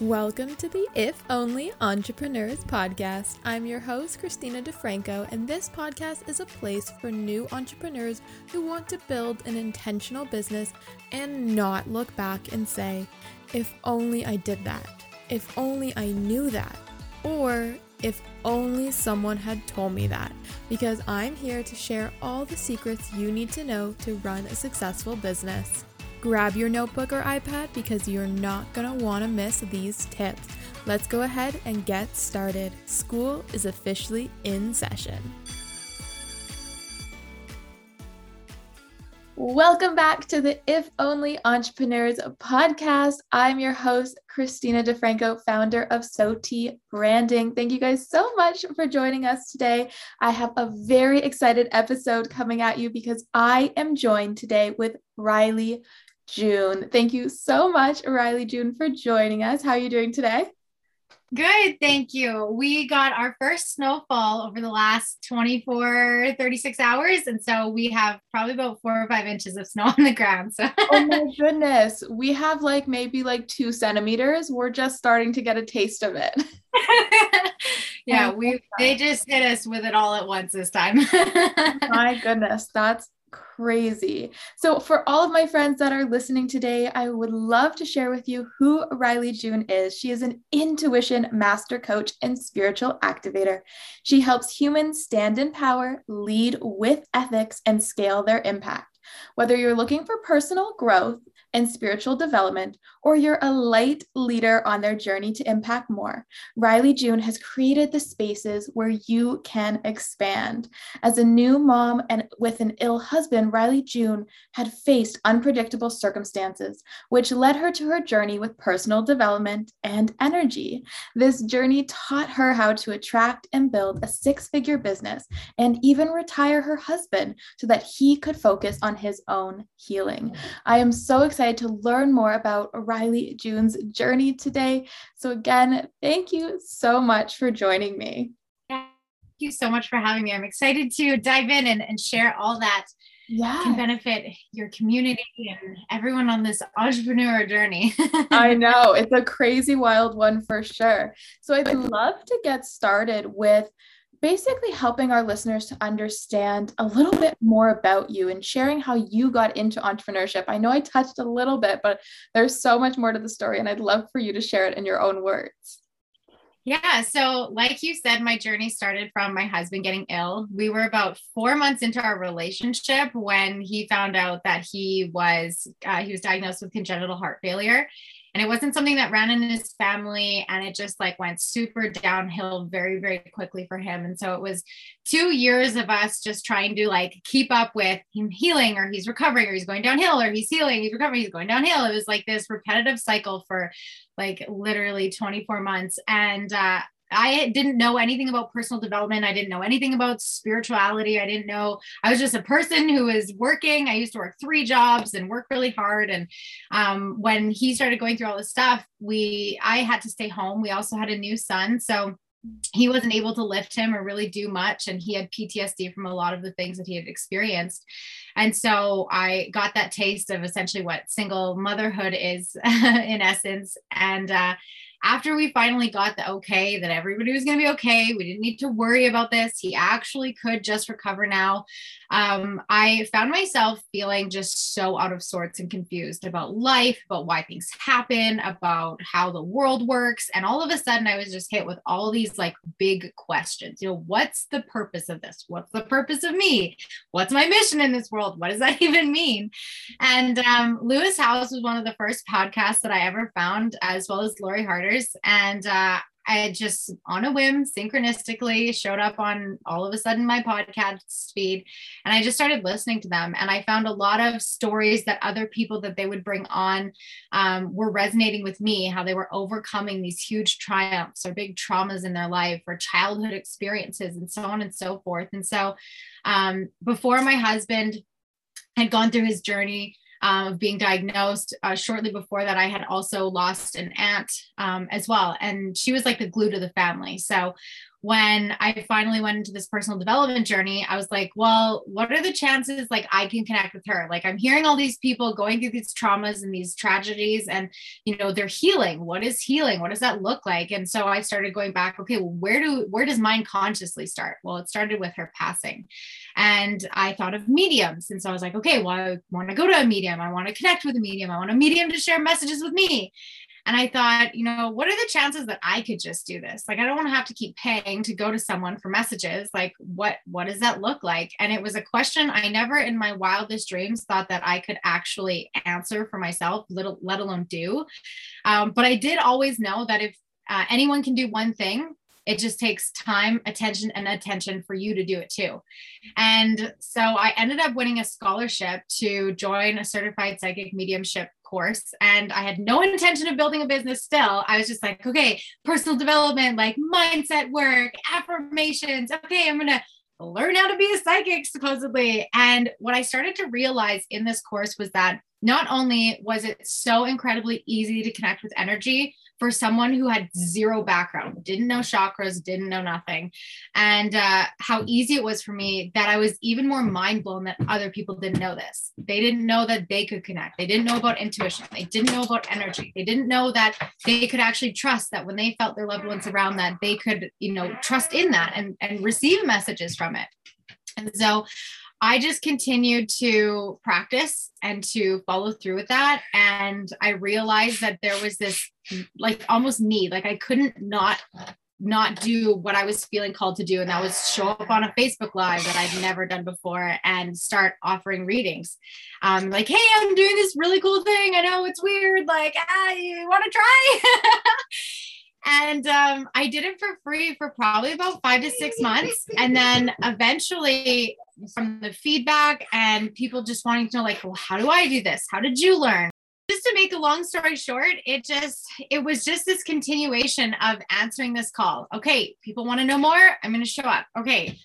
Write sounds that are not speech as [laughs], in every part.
Welcome to the If Only Entrepreneurs podcast. I'm your host, Christina DeFranco, and this podcast is a place for new entrepreneurs who want to build an intentional business and not look back and say, if only I did that, if only I knew that, or if only someone had told me that, because I'm here to share all the secrets you need to know to run a successful business. Grab your notebook or iPad because you're not going to want to miss these tips. Let's go ahead and get started. School is officially in session. Welcome back to the If Only Entrepreneurs podcast. I'm your host, Christina DeFranco, founder of SOT Branding. Thank you guys so much for joining us today. I have a very excited episode coming at you because I am joined today with Rylee June. Thank you so much, Rylee June, for joining us. How are you doing today? Good, thank you. We got our first snowfall over the last 24, 36 hours. And so we have probably about four or five inches of snow [laughs] on the ground. So oh my goodness. We have like maybe like two centimeters. We're just starting to get a taste of it. [laughs] yeah, oh we they just hit us with it all at once this time. [laughs] my goodness, that's crazy. So, for all of my friends that are listening today, I would love to share with you who Rylee June is. She is an intuition master coach and spiritual activator. She helps humans stand in power, lead with ethics, and scale their impact. Whether you're looking for personal growth, and spiritual development, or you're a light leader on their journey to impact more, Rylee June has created the spaces where you can expand. As a new mom and with an ill husband, Rylee June had faced unpredictable circumstances, which led her to her journey with personal development and energy. This journey taught her how to attract and build a six figure business and even retire her husband so that he could focus on his own healing. Mm-hmm. I am so excited excited to learn more about Rylee June's journey today. So, again, thank you so much for joining me. Thank you so much for having me. I'm excited to dive in and, and share all that yeah. can benefit your community and everyone on this entrepreneur journey. [laughs] I know it's a crazy wild one for sure. So I'd love to get started with basically helping our listeners to understand a little bit more about you and sharing how you got into entrepreneurship. I know I touched a little bit, but there's so much more to the story, and I'd love for you to share it in your own words. Yeah. So, like you said, my journey started from my husband getting ill. We were about four months into our relationship when he found out that he was uh, he was diagnosed with congenital heart failure, and it wasn't something that ran in his family and it just like went super downhill very very quickly for him. And so it was two years of us just trying to like keep up with him healing or he's recovering or he's going downhill or he's healing he's recovering he's going downhill. It was like this repetitive cycle for like literally 24 months. And uh I didn't know anything about personal development. I didn't know anything about spirituality. I didn't know. I was just a person who was working. I used to work three jobs and work really hard. And um, when he started going through all this stuff, we I had to stay home. We also had a new son, so he wasn't able to lift him or really do much and he had ptsd from a lot of the things that he had experienced and so i got that taste of essentially what single motherhood is [laughs] in essence and uh, after we finally got the okay that everybody was going to be okay, we didn't need to worry about this. He actually could just recover now. Um, I found myself feeling just so out of sorts and confused about life, about why things happen, about how the world works. And all of a sudden, I was just hit with all these like big questions. You know, what's the purpose of this? What's the purpose of me? What's my mission in this world? What does that [laughs] even mean? And um, Lewis Howes was one of the first podcasts that I ever found, as well as Lori Harder and uh, I just on a whim, synchronistically showed up on all of a sudden my podcast feed. And I just started listening to them. And I found a lot of stories that other people that they would bring on um, were resonating with me, how they were overcoming these huge triumphs or big traumas in their life or childhood experiences and so on and so forth. And so um, before my husband had gone through his journey, um, of being diagnosed. Uh, shortly before that, I had also lost an aunt um, as well. And she was like the glue to the family. So when I finally went into this personal development journey, I was like, well, what are the chances like I can connect with her? Like I'm hearing all these people going through these traumas and these tragedies and you know, they're healing. What is healing? What does that look like? And so I started going back, okay, well, where do where does mine consciously start? Well, it started with her passing. And I thought of mediums. And so I was like, okay, well, I want to go to a medium. I want to connect with a medium. I want a medium to share messages with me. And I thought, you know, what are the chances that I could just do this? Like, I don't want to have to keep paying to go to someone for messages. Like, what what does that look like? And it was a question I never in my wildest dreams thought that I could actually answer for myself, little let alone do. Um, but I did always know that if uh, anyone can do one thing, it just takes time, attention, and attention for you to do it too. And so I ended up winning a scholarship to join a certified psychic mediumship course and I had no intention of building a business still. I was just like, okay, personal development, like mindset work, affirmations. Okay, I'm going to learn how to be a psychic, supposedly. And what I started to realize in this course was that not only was it so incredibly easy to connect with energy, for someone who had zero background, didn't know chakras, didn't know nothing, and uh, how easy it was for me that I was even more mind blown that other people didn't know this. They didn't know that they could connect. They didn't know about intuition. They didn't know about energy. They didn't know that they could actually trust that when they felt their loved ones around that they could, you know, trust in that and, and receive messages from it. And so I just continued to practice and to follow through with that. And I realized that there was this like almost need, like I couldn't not not do what I was feeling called to do. And that was show up on a Facebook Live that I'd never done before and start offering readings. Um, like, hey, I'm doing this really cool thing. I know it's weird. Like, ah, you want to try? [laughs] and um, I did it for free for probably about five to six months. And then eventually, from the feedback and people just wanting to know, like, well, how do I do this? How did you learn? Just to make a long story short, it just, it was just this continuation of answering this call. Okay, people want to know more. I'm going to show up. Okay,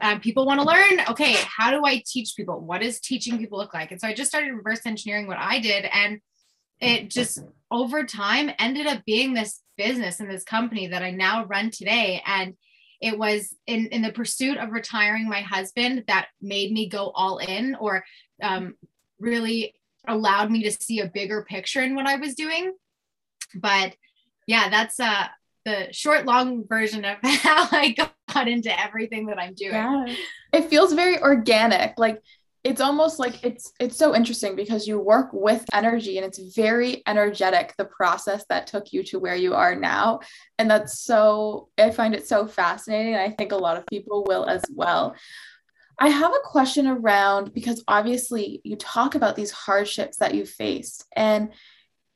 uh, people want to learn. Okay, how do I teach people? What does teaching people look like? And so I just started reverse engineering what I did. And it just over time ended up being this business and this company that I now run today. And it was in, in the pursuit of retiring my husband that made me go all in or um, really allowed me to see a bigger picture in what I was doing. But yeah, that's uh, the short, long version of [laughs] how I got into everything that I'm doing. Yeah. It feels very organic. Like it's almost like it's it's so interesting because you work with energy and it's very energetic the process that took you to where you are now and that's so i find it so fascinating i think a lot of people will as well i have a question around because obviously you talk about these hardships that you faced and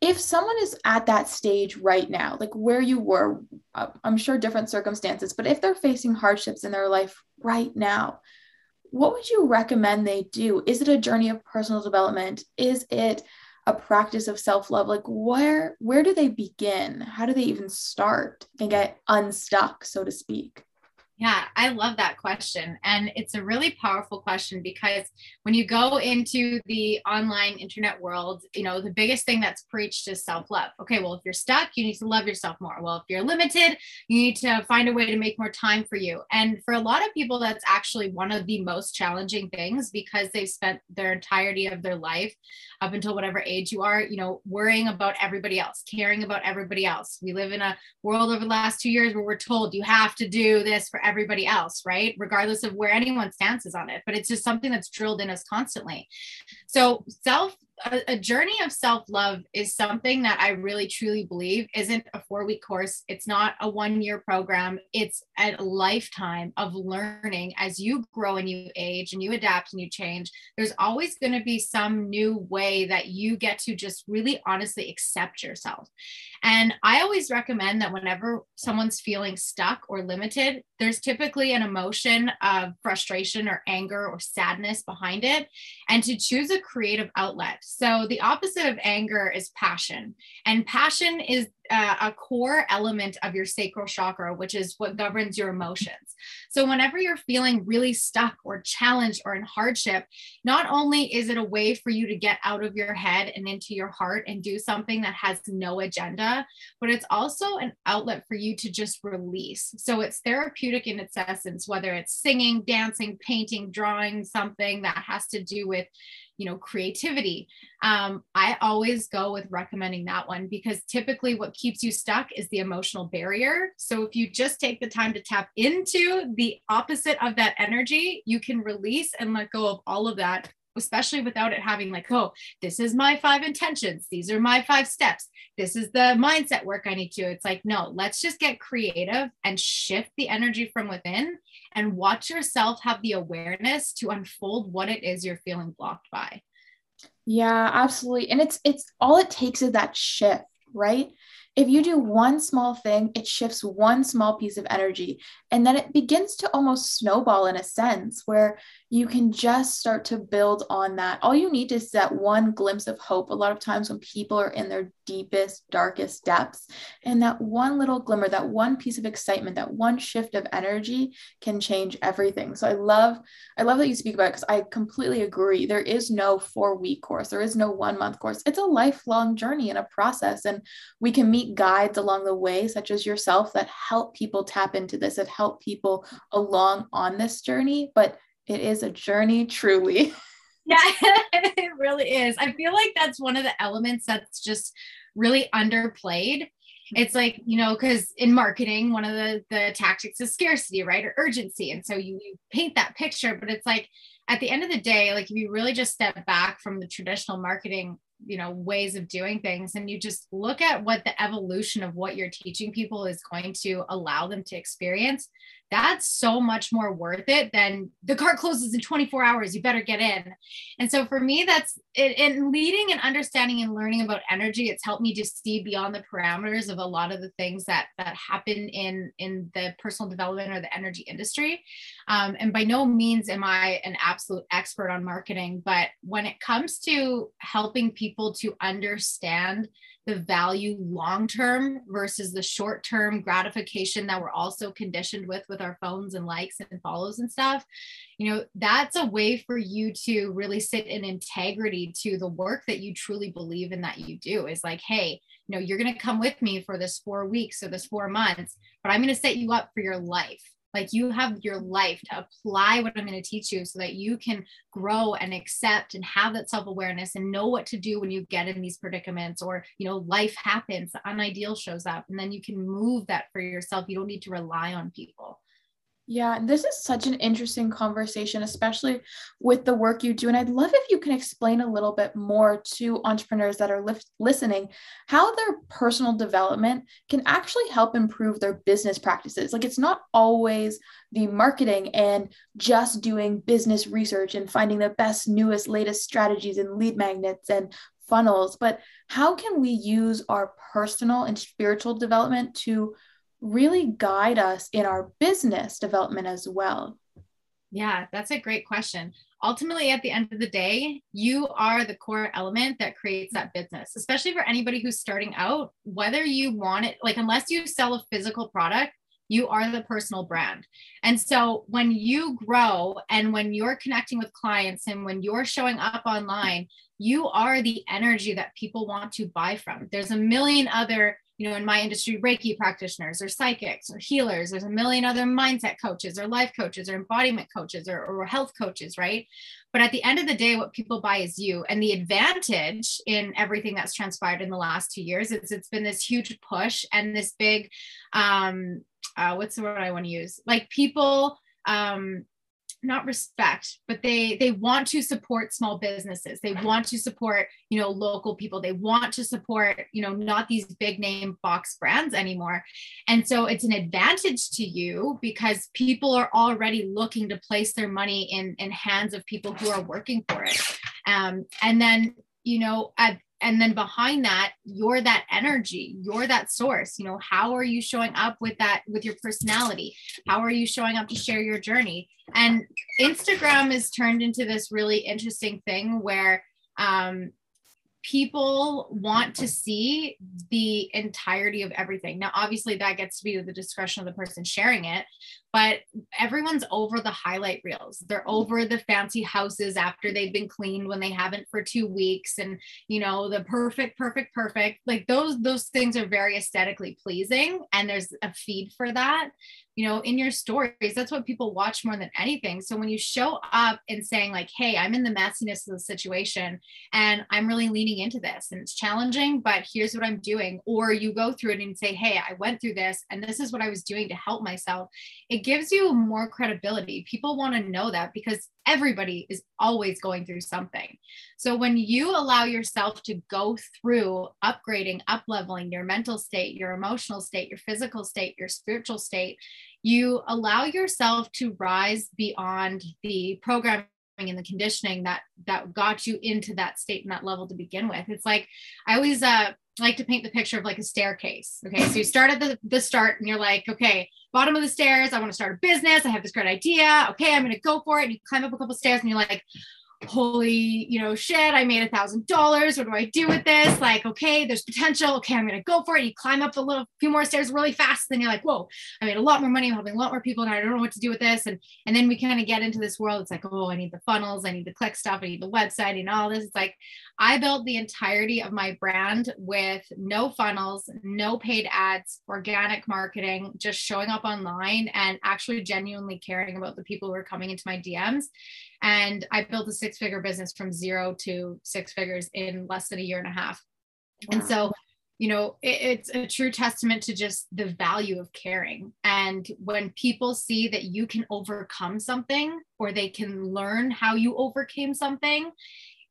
if someone is at that stage right now like where you were uh, i'm sure different circumstances but if they're facing hardships in their life right now what would you recommend they do? Is it a journey of personal development? Is it a practice of self-love? Like where where do they begin? How do they even start and get unstuck, so to speak? Yeah, I love that question. And it's a really powerful question because when you go into the online internet world, you know, the biggest thing that's preached is self love. Okay, well, if you're stuck, you need to love yourself more. Well, if you're limited, you need to find a way to make more time for you. And for a lot of people, that's actually one of the most challenging things because they've spent their entirety of their life up until whatever age you are, you know, worrying about everybody else, caring about everybody else. We live in a world over the last two years where we're told you have to do this for everybody else, right? Regardless of where anyone stances on it. But it's just something that's drilled in us constantly. So self a, journey of self love is something that I really truly believe isn't a four week course. It's not a one year program. It's a lifetime of learning as you grow and you age and you adapt and you change. There's always going to be some new way that you get to just really honestly accept yourself. And I always recommend that whenever someone's feeling stuck or limited, there's typically an emotion of frustration or anger or sadness behind it, and to choose a creative outlet. So the opposite of anger is passion. And passion is a core element of your sacral chakra, which is what governs your emotions. So, whenever you're feeling really stuck or challenged or in hardship, not only is it a way for you to get out of your head and into your heart and do something that has no agenda, but it's also an outlet for you to just release. So, it's therapeutic in its essence, whether it's singing, dancing, painting, drawing something that has to do with you know creativity. Um, i always go with recommending that one because typically what keeps you stuck is the emotional barrier. So if you just take the time to tap into the opposite of that energy you can release and let go of all of that especially without it having like oh this is my five intentions. These are my five steps. This is the mindset work i need to it's like no let's just get creative and shift the energy from within and watch yourself have the awareness to unfold what it is you're feeling blocked by. Yeah absolutely. And it's it's all it takes is that shift right? If you do one small thing, it shifts one small piece of energy. And then it begins to almost snowball in a sense where you can just start to build on that. All you need is that one glimpse of hope. A lot of times when people are in their deepest, darkest depths, and that one little glimmer, that one piece of excitement, that one shift of energy can change everything. So I love, I love that you speak about it because I completely agree. There is no four week course, there is no one month course. It's a lifelong journey and a process. And we can meet guides along the way, such as yourself, that help people tap into this, that help people along on this journey. But it is a journey, truly. [laughs] Yeah, [laughs] it really is. I feel like that's one of the elements that's just really underplayed. It's like, you know, because in marketing, one of the, the tactics is scarcity, right? Or urgency. And so you, you paint that picture, but it's like at the end of the day, like if you really just step back from the traditional marketing you know ways of doing things and you just look at what the evolution of what you're teaching people is going to allow them to experience that's so much more worth it than the cart closes in 24 hours you better get in. And so for me that's in leading and understanding and learning about energy it's helped me to see beyond the parameters of a lot of the things that that happen in in the personal development or the energy industry. Um, and by no means am i an absolute expert on marketing but when it comes to helping people to understand the value long term versus the short term gratification that we're also conditioned with with our phones and likes and follows and stuff. You know that's a way for you to really sit in integrity to the work that you truly believe in that you do is like hey you know you're going to come with me for this 4 weeks or this 4 months but i'm going to set you up for your life like you have your life to apply what I'm going to teach you so that you can grow and accept and have that self-awareness and know what to do when you get in these predicaments or, you know, life happens, the unideal shows up, and then you can move that for yourself. You don't need to rely on people. Yeah, this is such an interesting conversation, especially with the work you do. And I'd love if you can explain a little bit more to entrepreneurs that are li- listening how their personal development can actually help improve their business practices. Like it's not always the marketing and just doing business research and finding the best, newest, latest strategies and lead magnets and funnels, but how can we use our personal and spiritual development to really guide us in our business development as well? Yeah, that's a great question. Ultimately, at the end of the day, you are the core element that creates that business, especially for anybody who's starting out, whether you want it, like, unless you sell a physical product, you are the personal brand. And so when you grow and when you're connecting with clients and when you're showing up online, you are the energy that people want to buy from. There's a million other you know, in my industry, Reiki practitioners or psychics or healers. There's a million other mindset coaches or life coaches or embodiment coaches or, or health coaches, right? But at the end of the day, what people buy is you. And the advantage in everything that's transpired in the last two years is it's been this huge push and this big, um, uh, what's the word I want to use? Like people um, not respect but they they want to support small businesses. They want to support you know local people. They want to support you know not these big name box brands anymore. And so it's an advantage to you because people are already looking to place their money in in hands of people who are working for it. Um, and then you know at and then behind that you're that energy you're that source you know how are you showing up with that with your personality how are you showing up to share your journey and instagram is turned into this really interesting thing where um people want to see the entirety of everything. Now, obviously, that gets to be the discretion of the person sharing it, but everyone's over the highlight reels. They're mm. over the fancy houses after they've been cleaned when they haven't for two weeks, and you know the perfect, perfect, perfect. Like those those things are very aesthetically pleasing, and there's a feed for that you know in your stories that's what people watch more than anything so when you show up and saying like hey i'm in the messiness of the situation and i'm really leaning into this and it's challenging but here's what i'm doing or you go through it and say hey i went through this and this is what i was doing to help myself it gives you more credibility people want to know that because everybody is always going through something. So when you allow yourself to go through upgrading, up leveling your mental state, your emotional state, your physical state, your spiritual state, you allow yourself to rise beyond the programming and the conditioning that that got you into that state and that level to begin with. It's like I always uh like to paint the picture of like a staircase. Okay. So you start at the, the start and you're like, okay, bottom of the stairs. I want to start a business. I have this great idea. Okay, I'm going to go for it. And you climb up a couple stairs and you're like, holy, you know, shit, I made a thousand dollars. What do I do with this? Like, okay, there's potential. Okay, I'm gonna go for it. You climb up a little few more stairs really fast. Then you're like, whoa, I made a lot more money. I'm helping a lot more people, and I don't know what to do with this. And and then we kind of get into this world. It's like, oh, I need the funnels, I need the click stuff, I need the website, and all this. It's like I built the entirety of my brand with no funnels, no paid ads, organic marketing, just showing up online and actually genuinely caring about the people who are coming into my DMs. And I built a six figure business from zero to six figures in less than a year and a half. Wow. And so, you know, it, it's a true testament to just the value of caring. And when people see that you can overcome something or they can learn how you overcame something,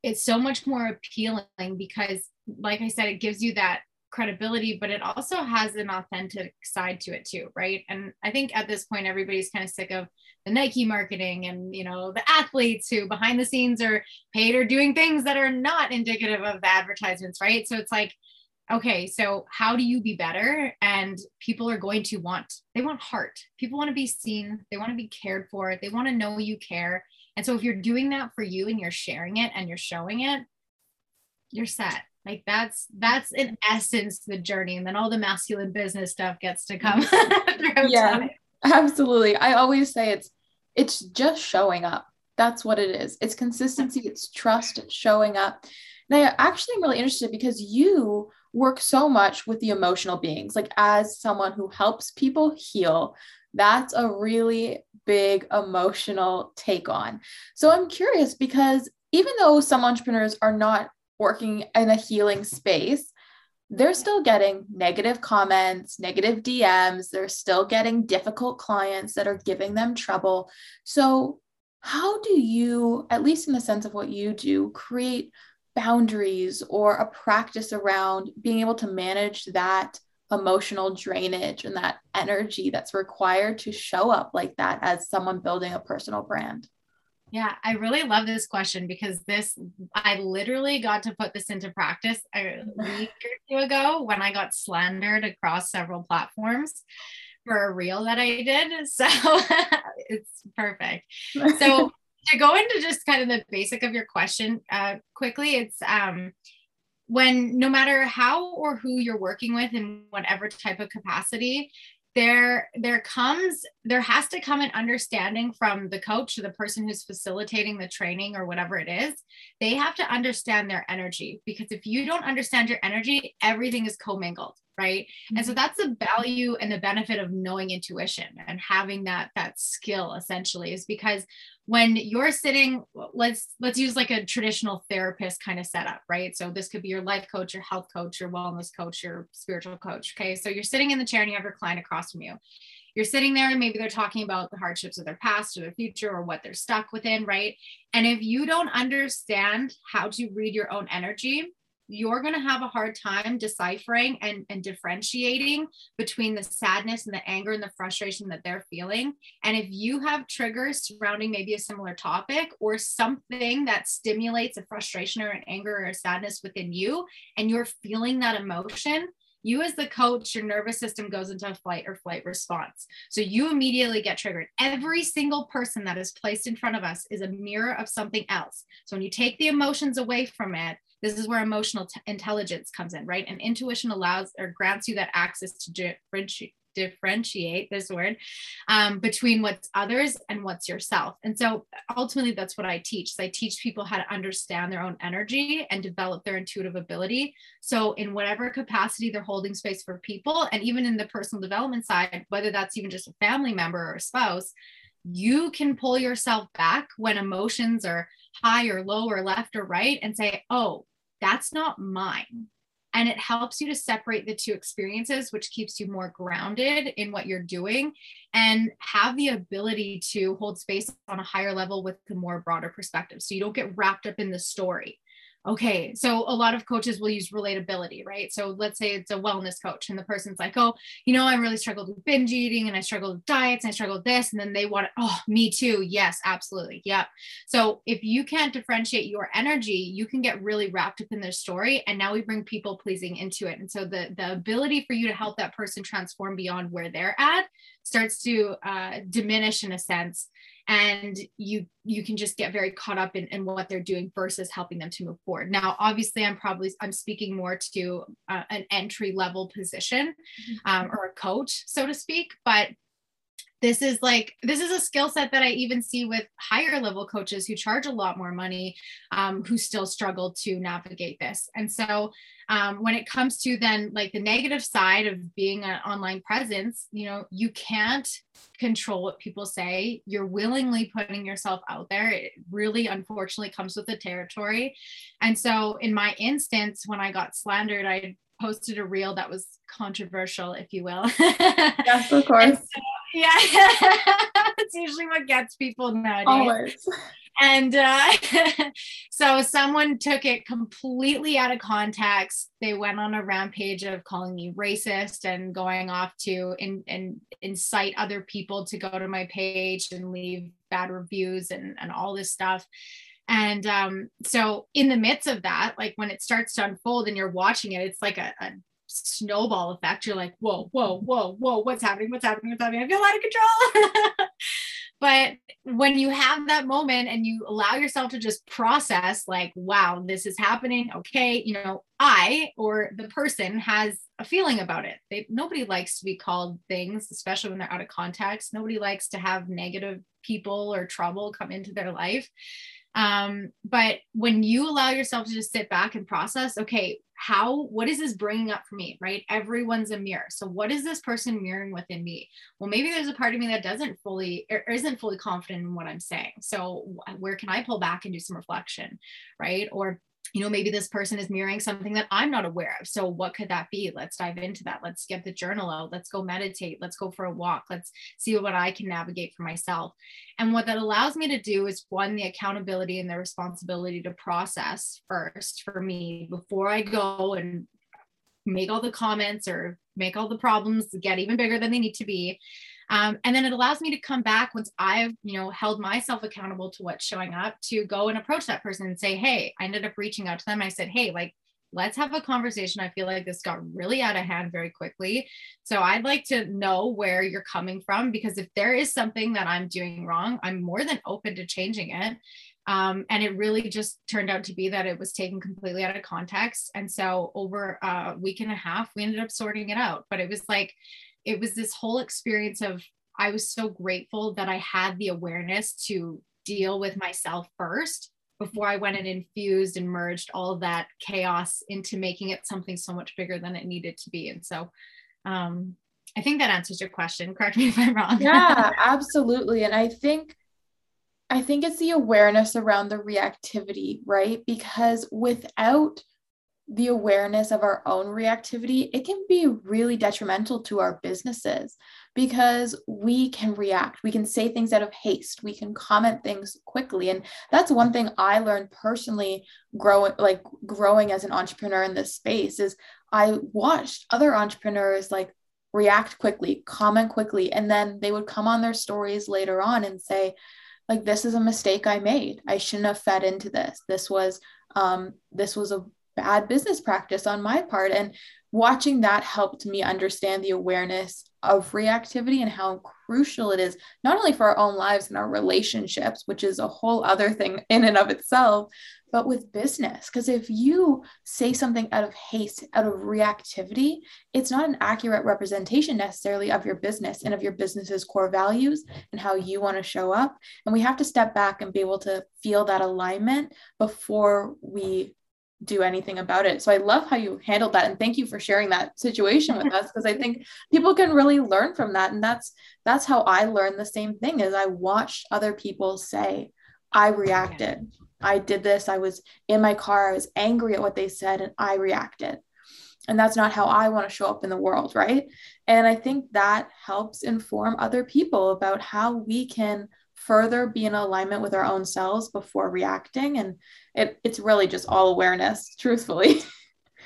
it's so much more appealing because like i said it gives you that credibility but it also has an authentic side to it too right and i think at this point everybody's kind of sick of the nike marketing and you know the athletes who behind the scenes are paid or doing things that are not indicative of the advertisements right so it's like okay so how do you be better and people are going to want they want heart people want to be seen they want to be cared for they want to know you care and so if you're doing that for you and you're sharing it and you're showing it, you're set. Like that's that's in essence the journey. And then all the masculine business stuff gets to come. [laughs] yeah. Absolutely. I always say it's it's just showing up. That's what it is. It's consistency, it's trust, it's showing up. Now, I actually am really interested because you work so much with the emotional beings. Like, as someone who helps people heal, that's a really big emotional take on. So I'm curious because even though some entrepreneurs are not working in a healing space, they're still getting negative comments, negative DMs, they're still getting difficult clients that are giving them trouble. So, how do you, at least in the sense of what you do, create boundaries or a practice around being able to manage that emotional drainage and that energy that's required to show up like that as someone building a personal brand? Yeah, I really love this question because this, I literally got to put this into practice a [laughs] week or two ago when I got slandered across several platforms for a reel that I did. [laughs] So it's perfect. So [laughs] to go into just kind of the basic of your question uh, quickly, it's um, when no matter how or who you're working with in whatever type of capacity there there comes there has to come an understanding from the coach or the person who's facilitating the training or whatever it is they have to understand their energy because if you don't understand your energy everything is commingled right mm-hmm. and so mm-hmm. that's the value and the benefit of knowing intuition and having that that skill essentially is because when you're sitting let's let's use like a traditional therapist kind of setup right? So this could be your life coach your health coach your wellness coach your spiritual coach okay? So you're sitting in the chair and you have your client across from you. You're sitting there and maybe they're talking about the hardships of their past or their future or what they're stuck within right? And if you don't understand how to read your own energy you're going to have a hard time deciphering and, and differentiating between the sadness and the anger and the frustration that they're feeling. And if you have triggers surrounding maybe a similar topic or something that stimulates a frustration or an anger or a sadness within you, and you're feeling that emotion, you as the coach your nervous system goes into a flight or flight response. So you immediately get triggered. Every single person that is placed in front of us is a mirror of something else. So when you take the emotions away from it This is where emotional t- intelligence comes in, right? And intuition allows or grants you that access to differentiate differentiate this word um, between what's others and what's yourself. And so ultimately, that's what I teach. So I teach people how to understand their own energy and develop their intuitive ability. So, in whatever capacity they're holding space for people, and even in the personal development side, whether that's even just a family member or a spouse, you can pull yourself back when emotions are high or low or left or right and say, oh, that's not mine. And it helps you to separate the two experiences which keeps you more grounded in what you're doing and have the ability to hold space on a higher level with a more broader perspective. So you don't get wrapped up in the story okay, so a lot of coaches will use relatability, right? So let's say it's a wellness coach and the person's like, oh, you know, I really struggled with binge eating and I struggled with diets and I struggled with this. And then they want, oh, me too. Yes, absolutely. Yep. So if you can't differentiate your energy, you can get really wrapped up in their story. And now we bring people pleasing into it. And so the, the ability for you to help that person transform beyond where they're at starts to uh, diminish in a sense and you you can just get very caught up in, in what they're doing versus helping them to move forward now obviously i'm probably i'm speaking more to uh, an entry level position mm-hmm. um, or a coach so to speak but this is like this is a skill set that i even see with higher level coaches who charge a lot more money um, who still struggle to navigate this. And so um, when it comes to then like the negative side of being an online presence you know you can't control what people say. You're willingly putting yourself out there. It really unfortunately comes with the territory. And so in my instance when i got slandered i posted a reel that was controversial if you will. [laughs] Yes. Of course. So, yeah. [laughs] It's usually what gets people nowadays. Always. And uh, [laughs] so someone took it completely out of context. They went on a rampage of calling me racist and going off to in, and incite other people to go to my page and leave bad reviews and, and all this stuff. And um, so in the midst of that like when it starts to unfold and you're watching it it's like a, a snowball effect. You're like whoa whoa whoa whoa what's happening? What's happening? What's happening? I feel out of control. [laughs] But when you have that moment and you allow yourself to just process like wow this is happening. Okay you know i or the person has a feeling about it. They, nobody likes to be called things especially when they're out of context. Nobody likes to have negative people or trouble come into their life um, but when you allow yourself to just sit back and process okay how what is this bringing up for me right? Everyone's a mirror. So what is this person mirroring within me? Well maybe there's a part of me that doesn't fully or isn't fully confident in what i'm saying. So where can i pull back and do some reflection right? Or you know, maybe this person is mirroring something that I'm not aware of. So, what could that be? Let's dive into that. Let's get the journal out. Let's go meditate. Let's go for a walk. Let's see what I can navigate for myself. And what that allows me to do is one, the accountability and the responsibility to process first for me before I go and make all the comments or make all the problems get even bigger than they need to be. Um, and then it allows me to come back once I've, you know, held myself accountable to what's showing up to go and approach that person and say, Hey, I ended up reaching out to them. I said, Hey, like, let's have a conversation. I feel like this got really out of hand very quickly. So I'd like to know where you're coming from because if there is something that I'm doing wrong, I'm more than open to changing it. Um, and it really just turned out to be that it was taken completely out of context. And so over a week and a half, we ended up sorting it out. But it was like, it was this whole experience of I was so grateful that I had the awareness to deal with myself first before I went and infused and merged all that chaos into making it something so much bigger than it needed to be. And so um, I think that answers your question. [laughs] Correct me if I'm wrong. yeah, absolutely. And I think I think it's the awareness around the reactivity, right? Because without the awareness of our own reactivity, it can be really detrimental to our businesses because we can react. We can say things out of haste. We can comment things quickly. And that's one thing I learned personally growing like growing as an entrepreneur in this space is I watched other entrepreneurs like react quickly, comment quickly, and then they would come on their stories later on and say, like, this is a mistake I made. I shouldn't have fed into this. This was um, this was a bad business practice on my part. And watching that helped me understand the awareness of reactivity and how crucial it is, not only for our own lives and our relationships, which is a whole other thing [laughs] in and of itself, but with business. Because if you say something out of haste, out of reactivity, it's not an accurate representation necessarily of your business and of your business's core values and how you want to show up. And we have to step back and be able to feel that alignment before we do anything about it. So I love how you handled that and thank you for sharing that situation with [laughs] us because I think people can really learn from that and that's that's how I learned the same thing as I watched other people say I reacted. I did this. I was in my car. I was angry at what they said and I reacted. And that's not how I want to show up in the world, right? And I think that helps inform other people about how we can further be in alignment with our own selves before reacting. And it, it's really just all awareness truthfully. [laughs]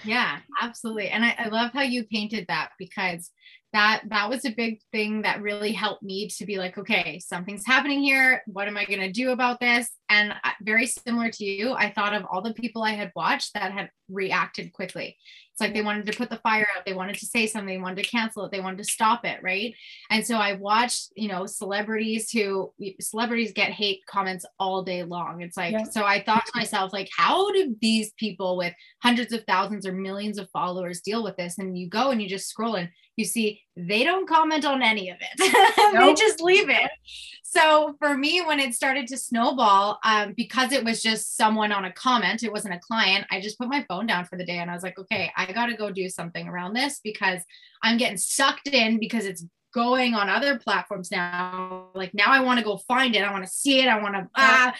Yeah absolutely. And I, I love how you painted that because that that was a big thing that really helped me to be like okay something's happening here. What am i going to do about this? And uh, very similar to you i thought of all the people i had watched that had reacted quickly it's like they wanted to put the fire out, they wanted to say something, they wanted to cancel it, they wanted to stop it, right? And so I watched, you know, celebrities who celebrities get hate comments all day long. It's like, yeah. so I thought to myself, like, how do these people with hundreds of thousands or millions of followers deal with this? And you go and you just scroll and you see they don't comment on any of it. [laughs] Nope. they just leave it. So for me when it started to snowball um, because it was just someone on a comment it wasn't a client i just put my phone down for the day and i was like okay i gotta go do something around this because i'm getting sucked in because it's going on other platforms now. Like now i want to go find it. I want to see it. I want to ah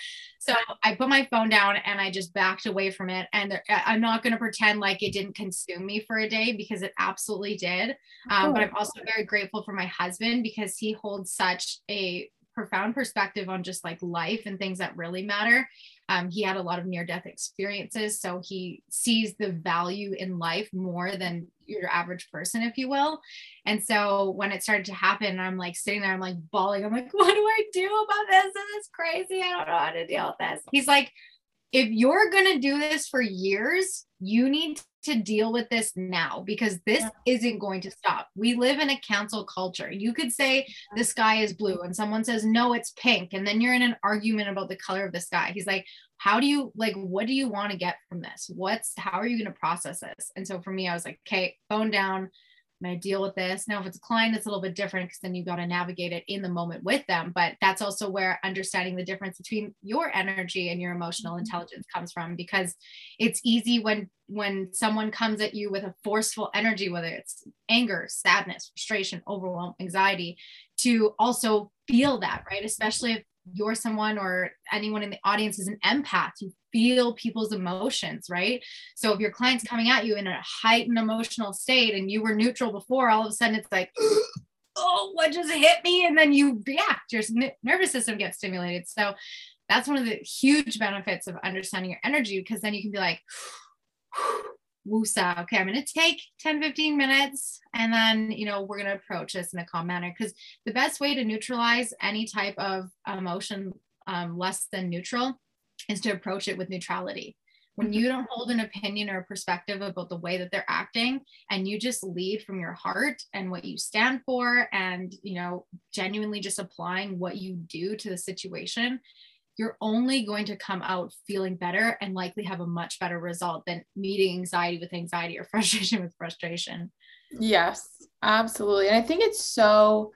so i put my phone down and i just backed away from it. And i'm not going to pretend like it didn't consume me for a day because it absolutely did. Um, but i'm also very grateful for my husband because he holds such a profound perspective on just like life and things that really matter. Um, he had a lot of near death experiences. So he sees the value in life more than your average person, if you will. And so when it started to happen, I'm like sitting there, I'm like bawling. I'm like, [laughs] what do I do about this? This is crazy. I don't know how to deal with this. He's like, if you're going to do this for years, you need to deal with this now because this isn't going to stop. We live in a cancel culture. You could say the sky is blue and someone says, no, it's pink. And then you're in an argument about the color of the sky. He's like, how do you like, what do you want to get from this? What's, how are you going to process this? And so for me, I was like, okay, phone down, I deal with this. Now, if it's a client, it's a little bit different because then you've got to navigate it in the moment with them. But that's also where understanding the difference between your energy and your emotional mm-hmm. intelligence comes from because it's easy when when someone comes at you with a forceful energy, whether it's anger, sadness, frustration, overwhelm, anxiety, to also feel that, right? Especially if you're someone or anyone in the audience is an empath, you feel people's emotions, right? So if your client's coming at you in a heightened emotional state and you were neutral before, all of a sudden it's like, [gasps] oh, what just hit me? And then you react, your nervous system gets stimulated. So that's one of the huge benefits of understanding your energy because then you can be like, [sighs] woosah. Okay, I'm going to take 10, 15 minutes and then, you know, we're going to approach this in a calm manner. Because the best way to neutralize any type of emotion um, less than neutral is to approach it with neutrality. When mm-hmm. you don't hold an opinion or a perspective about the way that they're acting and you just lead from your heart and what you stand for and, you know, genuinely just applying what you do to the situation, you're only going to come out feeling better and likely have a much better result than meeting anxiety with anxiety or [laughs] frustration with frustration. Yes, absolutely. And I think it's so,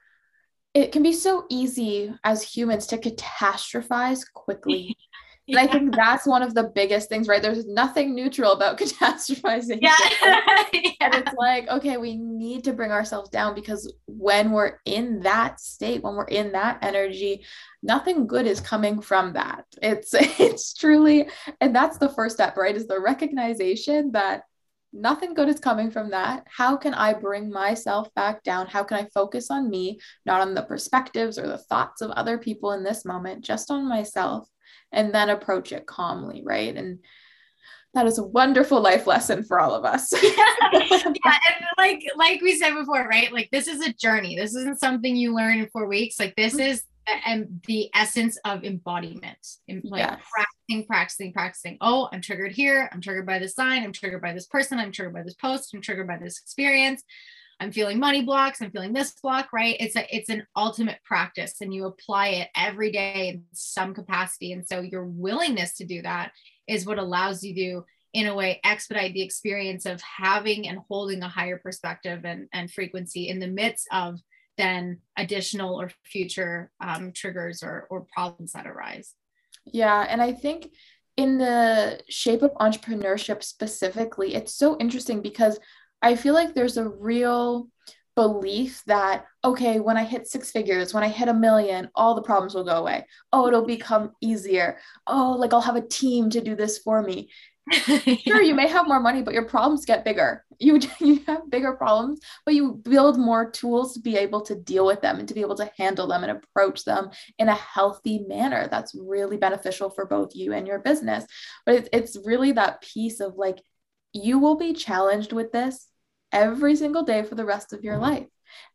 it can be so easy as humans to catastrophize quickly. [laughs] And I think that's one of the biggest things, right? There's nothing neutral about [laughs] catastrophizing. Yeah. yeah. [laughs] And it's like, okay, we need to bring ourselves down because when we're in that state, when we're in that energy, nothing good is coming from that. It's [laughs] it's truly, and that's the first step, right? Is the recognition that nothing good is coming from that. How can I bring myself back down? How can I focus on me, not on the perspectives or the thoughts of other people in this moment, just on myself? And then approach it calmly, right? And that is a wonderful life lesson for all of us. [laughs] yeah, [laughs] and like like we said before, right? Like this is a journey. This isn't something you learn in four weeks. Like this mm-hmm. is and the essence of embodiment like yes. practicing practicing practicing oh i'm triggered here i'm triggered by this sign i'm triggered by this person i'm triggered by this post i'm triggered by this experience i'm feeling money blocks i'm feeling this block right it's a it's an ultimate practice and you apply it every day in some capacity and so your willingness to do that is what allows you to in a way expedite the experience of having and holding a higher perspective and, and frequency in the midst of then additional or future um, triggers or, or problems that arise. Yeah. And I think in the shape of entrepreneurship specifically, it's so interesting because I feel like there's a real belief that, okay, when I hit six figures, when I hit a million, all the problems will go away. Oh, it'll become easier. Oh, like I'll have a team to do this for me. [laughs] sure you may have more money but your problems get bigger you [laughs] you have bigger problems but you build more tools to be able to deal with them and to be able to handle them and approach them in a healthy manner that's really beneficial for both you and your business but it's, it's really that piece of like you will be challenged with this every single day for the rest of your mm-hmm. life.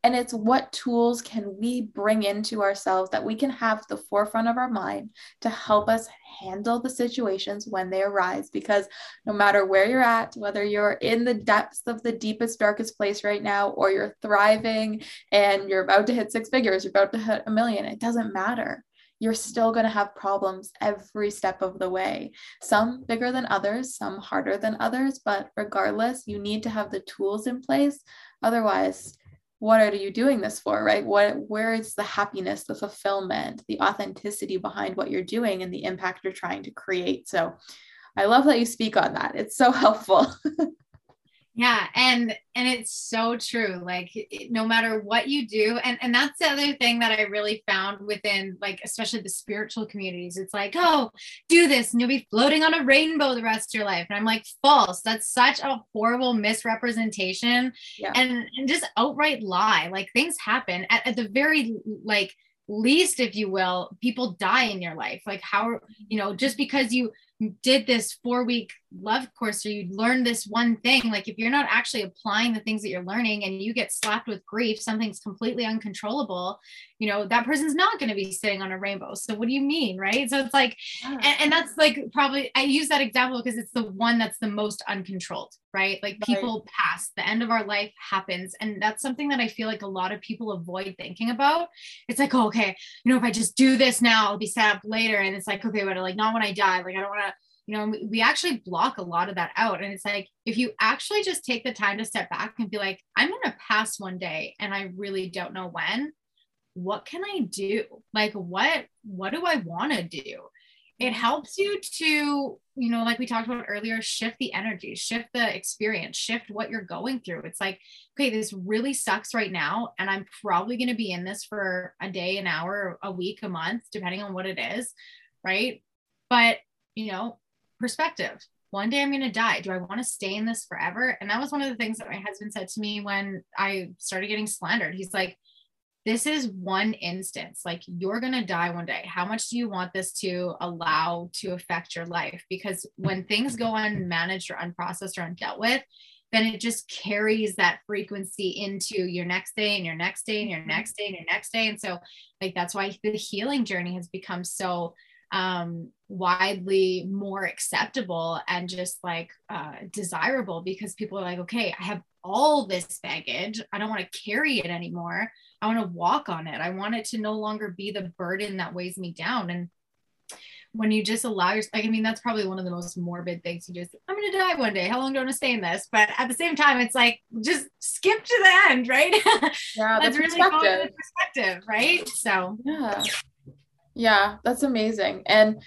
And it's what tools can we bring into ourselves that we can have the forefront of our mind to help us handle the situations when they arise. Because no matter where you're at, whether you're in the depths of the deepest, darkest place right now, or you're thriving and you're about to hit six figures, you're about to hit a million, it doesn't matter you're still going to have problems every step of the way. Some bigger than others, some harder than others, but regardless, you need to have the tools in place. Otherwise, what are you doing this for right what where is the happiness the fulfillment the authenticity behind what you're doing and the impact you're trying to create so i love that you speak on that it's so [laughs] helpful yeah and and it's so true like no matter what you do and and that's the other thing that i really found within like especially the spiritual communities it's like oh do this and you'll be floating on a rainbow the rest of your life and i'm like false that's such a horrible misrepresentation yeah. and, and just outright lie like things happen at, at the very like least if you will people die in your life like how you know just because you did this four week love course or you learned this one thing. Like if you're not actually applying the things that you're learning and you get slapped with grief something's completely uncontrollable you know that person's not going to be sitting on a rainbow. So what do you mean right? So it's like and, and, that's like probably i use that example because it's the one that's the most uncontrolled right? Like people pass the end of our life happens and that's something that i feel like a lot of people avoid thinking about. It's like oh, okay you know if i just do this now i'll be set up later. And it's like okay but like not when i die like i don't want to you know we actually block a lot of that out. And it's like if you actually just take the time to step back and be like i'm going to pass one day and i really don't know when what can i do like what what do i want to do it helps you to you know like we talked about earlier shift the energy shift the experience shift what you're going through it's like okay this really sucks right now and i'm probably going to be in this for a day an hour a week a month depending on what it is right but you know perspective. One day I'm going to die. Do I want to stay in this forever? And that was one of the things that my husband said to me when I started getting slandered. He's like, this is one instance. Like, you're going to die one day. How much do you want this to allow to affect your life? Because when things go unmanaged or unprocessed or undealt with, then it just carries that frequency into your next day and your next day and your mm-hmm. next day and your next day. And so, like, that's why the healing journey has become so um, widely more acceptable and just like uh, desirable because people are like, okay, I have all this baggage. I don't want to carry it anymore. I want to walk on it. I want it to no longer be the burden that weighs me down. And when you just allow yourself, like, I mean, that's probably one of the most morbid things you just, I'm going to die one day. How long do I want to stay in this? But at the same time, it's like, just skip to the end, right? [laughs] Yeah, that's really perspective. perspective, right? So, yeah. Yeah, that's amazing. And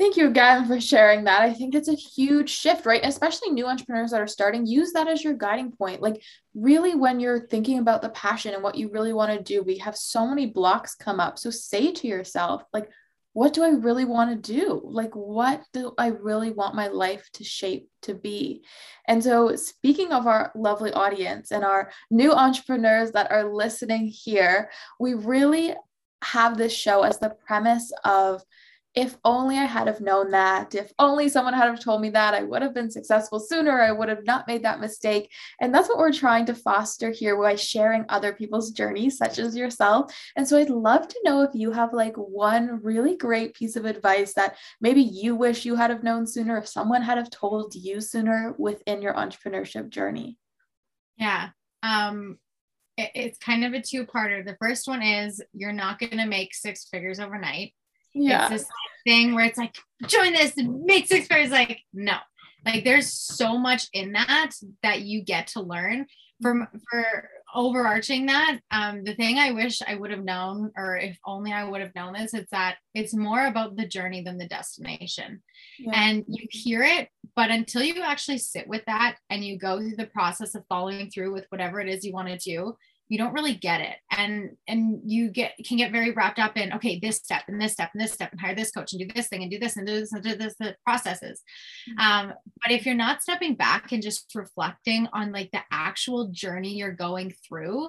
thank you again for sharing that. I think it's a huge shift, right? Especially new entrepreneurs that are starting, use that as your guiding point. Like, really, when you're thinking about the passion and what you really want to do, we have so many blocks come up. So, say to yourself, like, what do I really want to do? Like, what do I really want my life to shape to be? And so, speaking of our lovely audience and our new entrepreneurs that are listening here, we really have this show as the premise of if only I had have known that, if only someone had have told me that, I would have been successful sooner. I would have not made that mistake. And that's what we're trying to foster here by sharing other people's journeys, such as yourself. And so I'd love to know if you have like one really great piece of advice that maybe you wish you had have known sooner, if someone had have told you sooner within your entrepreneurship journey. Yeah. Um, it's kind of a two-parter. The first one is you're not going to make six figures overnight yeah. It's this thing where it's like, join this and make six figures. Like, no, like there's so much in that that you get to learn from for overarching that um the thing i wish i would have known or if only i would have known this it's that it's more about the journey than the destination yeah. and you hear it but until you actually sit with that and you go through the process of following through with whatever it is you want to do you don't really get it and and you get can get very wrapped up in okay this step and this step and this step and hire this coach and do this thing and do this and do this and do this the processes mm-hmm. um, but if you're not stepping back and just reflecting on like the actual journey you're going through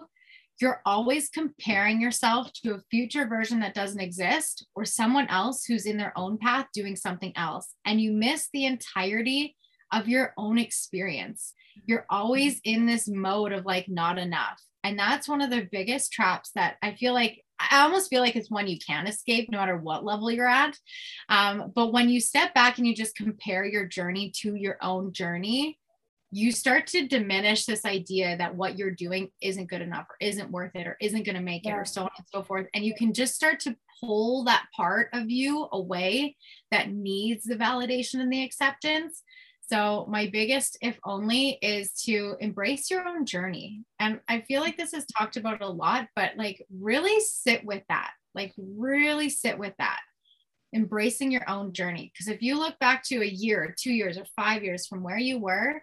you're always comparing yourself to a future version that doesn't exist or someone else who's in their own path doing something else and you miss the entirety of your own experience you're always in this mode of like not enough and that's one of the biggest traps that I feel like I almost feel like it's one you can't escape no matter what level you're at. Um, but when you step back and you just compare your journey to your own journey, you start to diminish this idea that what you're doing isn't good enough or isn't worth it or isn't going to make yeah. it or so on and so forth. And you can just start to pull that part of you away that needs the validation and the acceptance so, my biggest, if only, is to embrace your own journey. And I feel like this is talked about a lot, but like really sit with that. Like, really sit with that. Embracing your own journey. Because if you look back to a year, two years, or five years from where you were,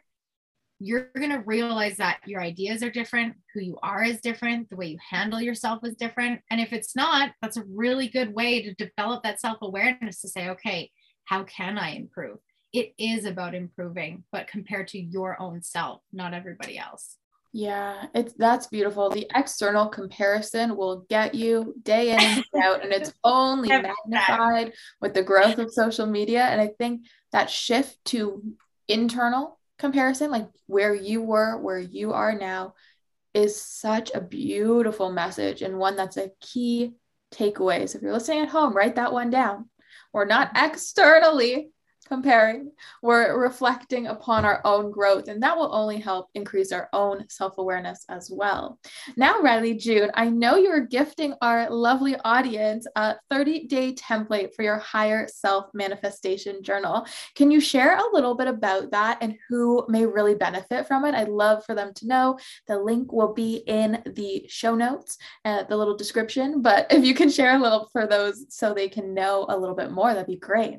you're going to realize that your ideas are different, who you are is different, the way you handle yourself is different. And if it's not, that's a really good way to develop that self awareness to say, okay, how can I improve? it is about improving, but compared to your own self, not everybody else. Yeah, it's that's beautiful. The external comparison will get you day in and out, and it's [laughs] only magnified with the growth of social media. And I think that shift to internal comparison, like where you were, where you are now, is such a beautiful message and one that's a key takeaway. So if you're listening at home, write that one down. We're not [laughs] externally comparing, we're reflecting upon our own growth, and that will only help increase our own self awareness as well. Now, Rylee June, I know you're gifting our lovely audience a 30 day template for your higher self manifestation journal. Can you share a little bit about that and who may really benefit from it? I'd love for them to know. The link will be in the show notes, uh, the little description, but [laughs] if you can share a little for those so they can know a little bit more, that'd be great.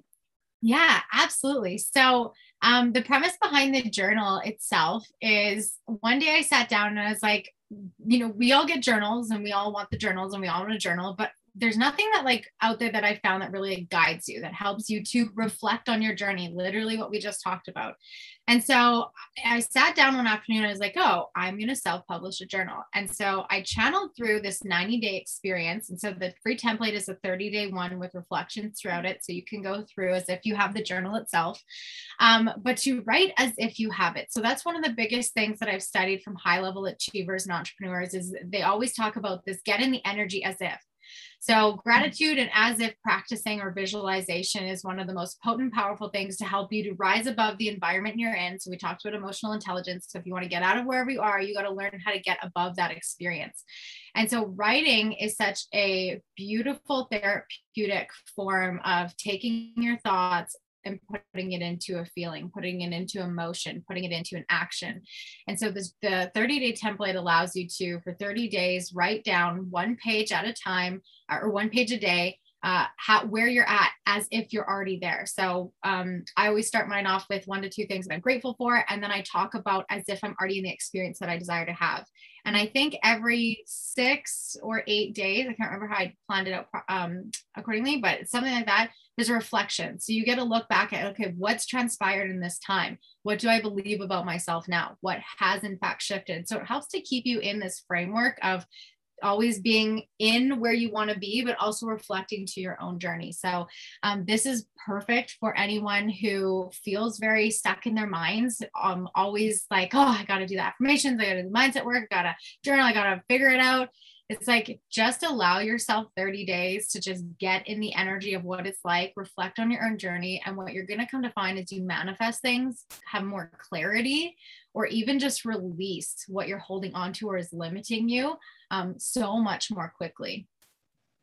Yeah, absolutely. So, um, the premise behind the journal itself is one day I sat down and I was like, you know, we all get journals and we all want the journals and we all want a journal, but there's nothing that like out there that I found that really guides you, that helps you to reflect on your journey, literally what we just talked about. And so I sat down one afternoon. I was like, oh, I'm going to self publish a journal. And so I channeled through this 90 day experience. And so the free template is a 30 day one with reflections throughout it. So you can go through as if you have the journal itself, um, but to write as if you have it. So that's one of the biggest things that I've studied from high level achievers and entrepreneurs is they always talk about this get in the energy as if. So, gratitude and as if practicing or visualization is one of the most potent, powerful things to help you to rise above the environment you're in. So, we talked about emotional intelligence. So, if you want to get out of wherever you are, you got to learn how to get above that experience. And so, writing is such a beautiful therapeutic form of taking your thoughts and putting it into a feeling, putting it into emotion, putting it into an action. And so this the 30 day template allows you to, for 30 days, write down one page at a time or one page a day uh, how where you're at as if you're already there. So um, I always start mine off with one to two things that I'm grateful for, and then I talk about as if I'm already in the experience that I desire to have. And I think every six or eight days, I can't remember how I planned it out um, accordingly, but something like that. A reflection. So you get to look back at okay, what's transpired in this time? What do I believe about myself now? What has in fact shifted? So it helps to keep you in this framework of always being in where you want to be, but also reflecting to your own journey. So, um, this is perfect for anyone who feels very stuck in their minds. Um, always like, oh, I got to do the affirmations, I got to do the mindset work, I got to journal, I got to figure it out. It's like just allow yourself 30 days to just get in the energy of what it's like, reflect on your own journey. And what you're going to come to find is you manifest things, have more clarity, or even just release what you're holding on to or is limiting you um, so much more quickly.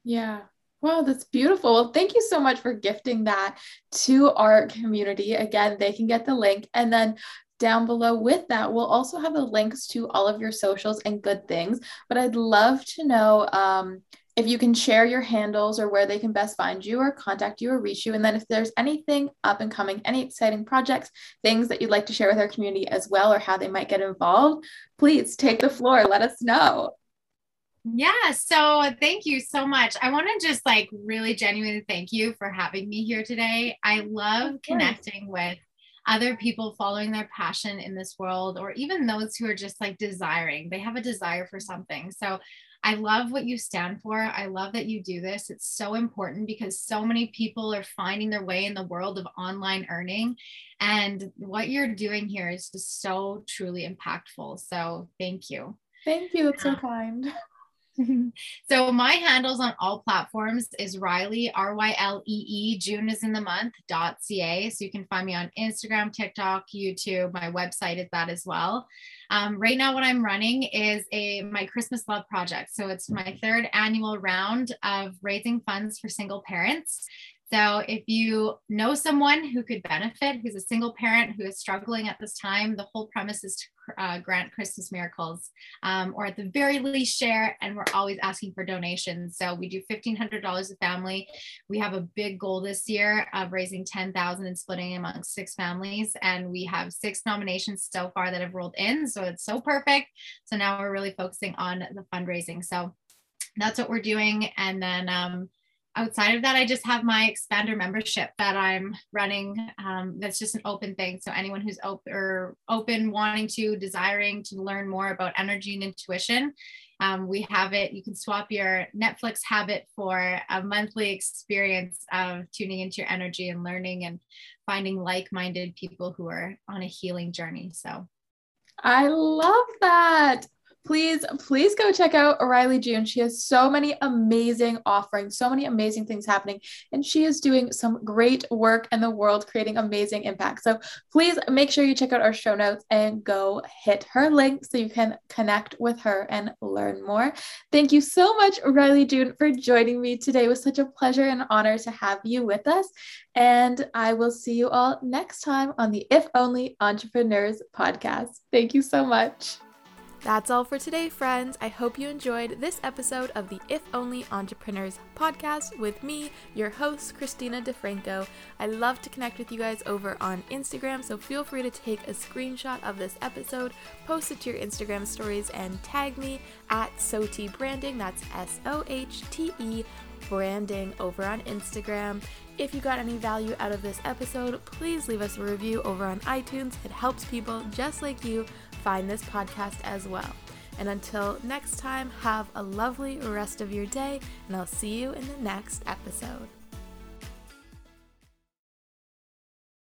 Yeah. Wow, that's beautiful. Well, thank you so much for gifting that to our community. Again, they can get the link. And then down below with that, we'll also have the links to all of your socials and good things. But I'd love to know um, if you can share your handles or where they can best find you or contact you or reach you. And then if there's anything up and coming, any exciting projects, things that you'd like to share with our community as well, or how they might get involved, please take the floor. Let us know. Yeah. So thank you so much. I want to just like really genuinely thank you for having me here today. I love connecting with other people following their passion in this world, or even those who are just like desiring, they have a desire for something. So I love what you stand for. I love that you do this. It's so important because so many people are finding their way in the world of online earning. And what you're doing here is just so truly impactful. So thank you. Thank you. That's so kind. [laughs] so my handles on all platforms is Rylee R-Y-L-E-E, June is in the month, dot ca. So you can find me on Instagram, TikTok, YouTube. My website is that as well. Um, right now, what I'm running is a my Christmas Love project. So it's my third annual round of raising funds for single parents. So, if you know someone who could benefit, who's a single parent who is struggling at this time, the whole premise is to uh, grant Christmas miracles, um, or at the very least share. And we're always asking for donations. So we do fifteen hundred dollars a family. We have a big goal this year of raising ten thousand and splitting amongst six families, and we have six nominations so far that have rolled in. So it's so perfect. So now we're really focusing on the fundraising. So that's what we're doing, and then. Um, outside of that, I just have my expander membership that I'm running. Um, that's just an open thing. So anyone who's open or open, wanting to, desiring to learn more about energy and intuition, um, we have it. You can swap your Netflix habit for a monthly experience of tuning into your energy and learning and finding like-minded people who are on a healing journey. So I love that please, please go check out Rylee June. She has so many amazing offerings, so many amazing things happening, and she is doing some great work in the world, creating amazing impact. So please make sure you check out our show notes and go hit her link so you can connect with her and learn more. Thank you so much, Rylee June, for joining me today. It was such a pleasure and honor to have you with us. And I will see you all next time on the If Only Entrepreneurs podcast. Thank you so much. That's all for today, friends. I hope you enjoyed this episode of the If Only Entrepreneurs podcast with me, your host, Christina DeFranco. I love to connect with you guys over on Instagram, so feel free to take a screenshot of this episode, post it to your Instagram stories, and tag me at SOHTE Branding. That's S O H T E branding over on Instagram. If you got any value out of this episode, please leave us a review over on iTunes. It helps people just like you find this podcast as well. And until next time, have a lovely rest of your day, and I'll see you in the next episode.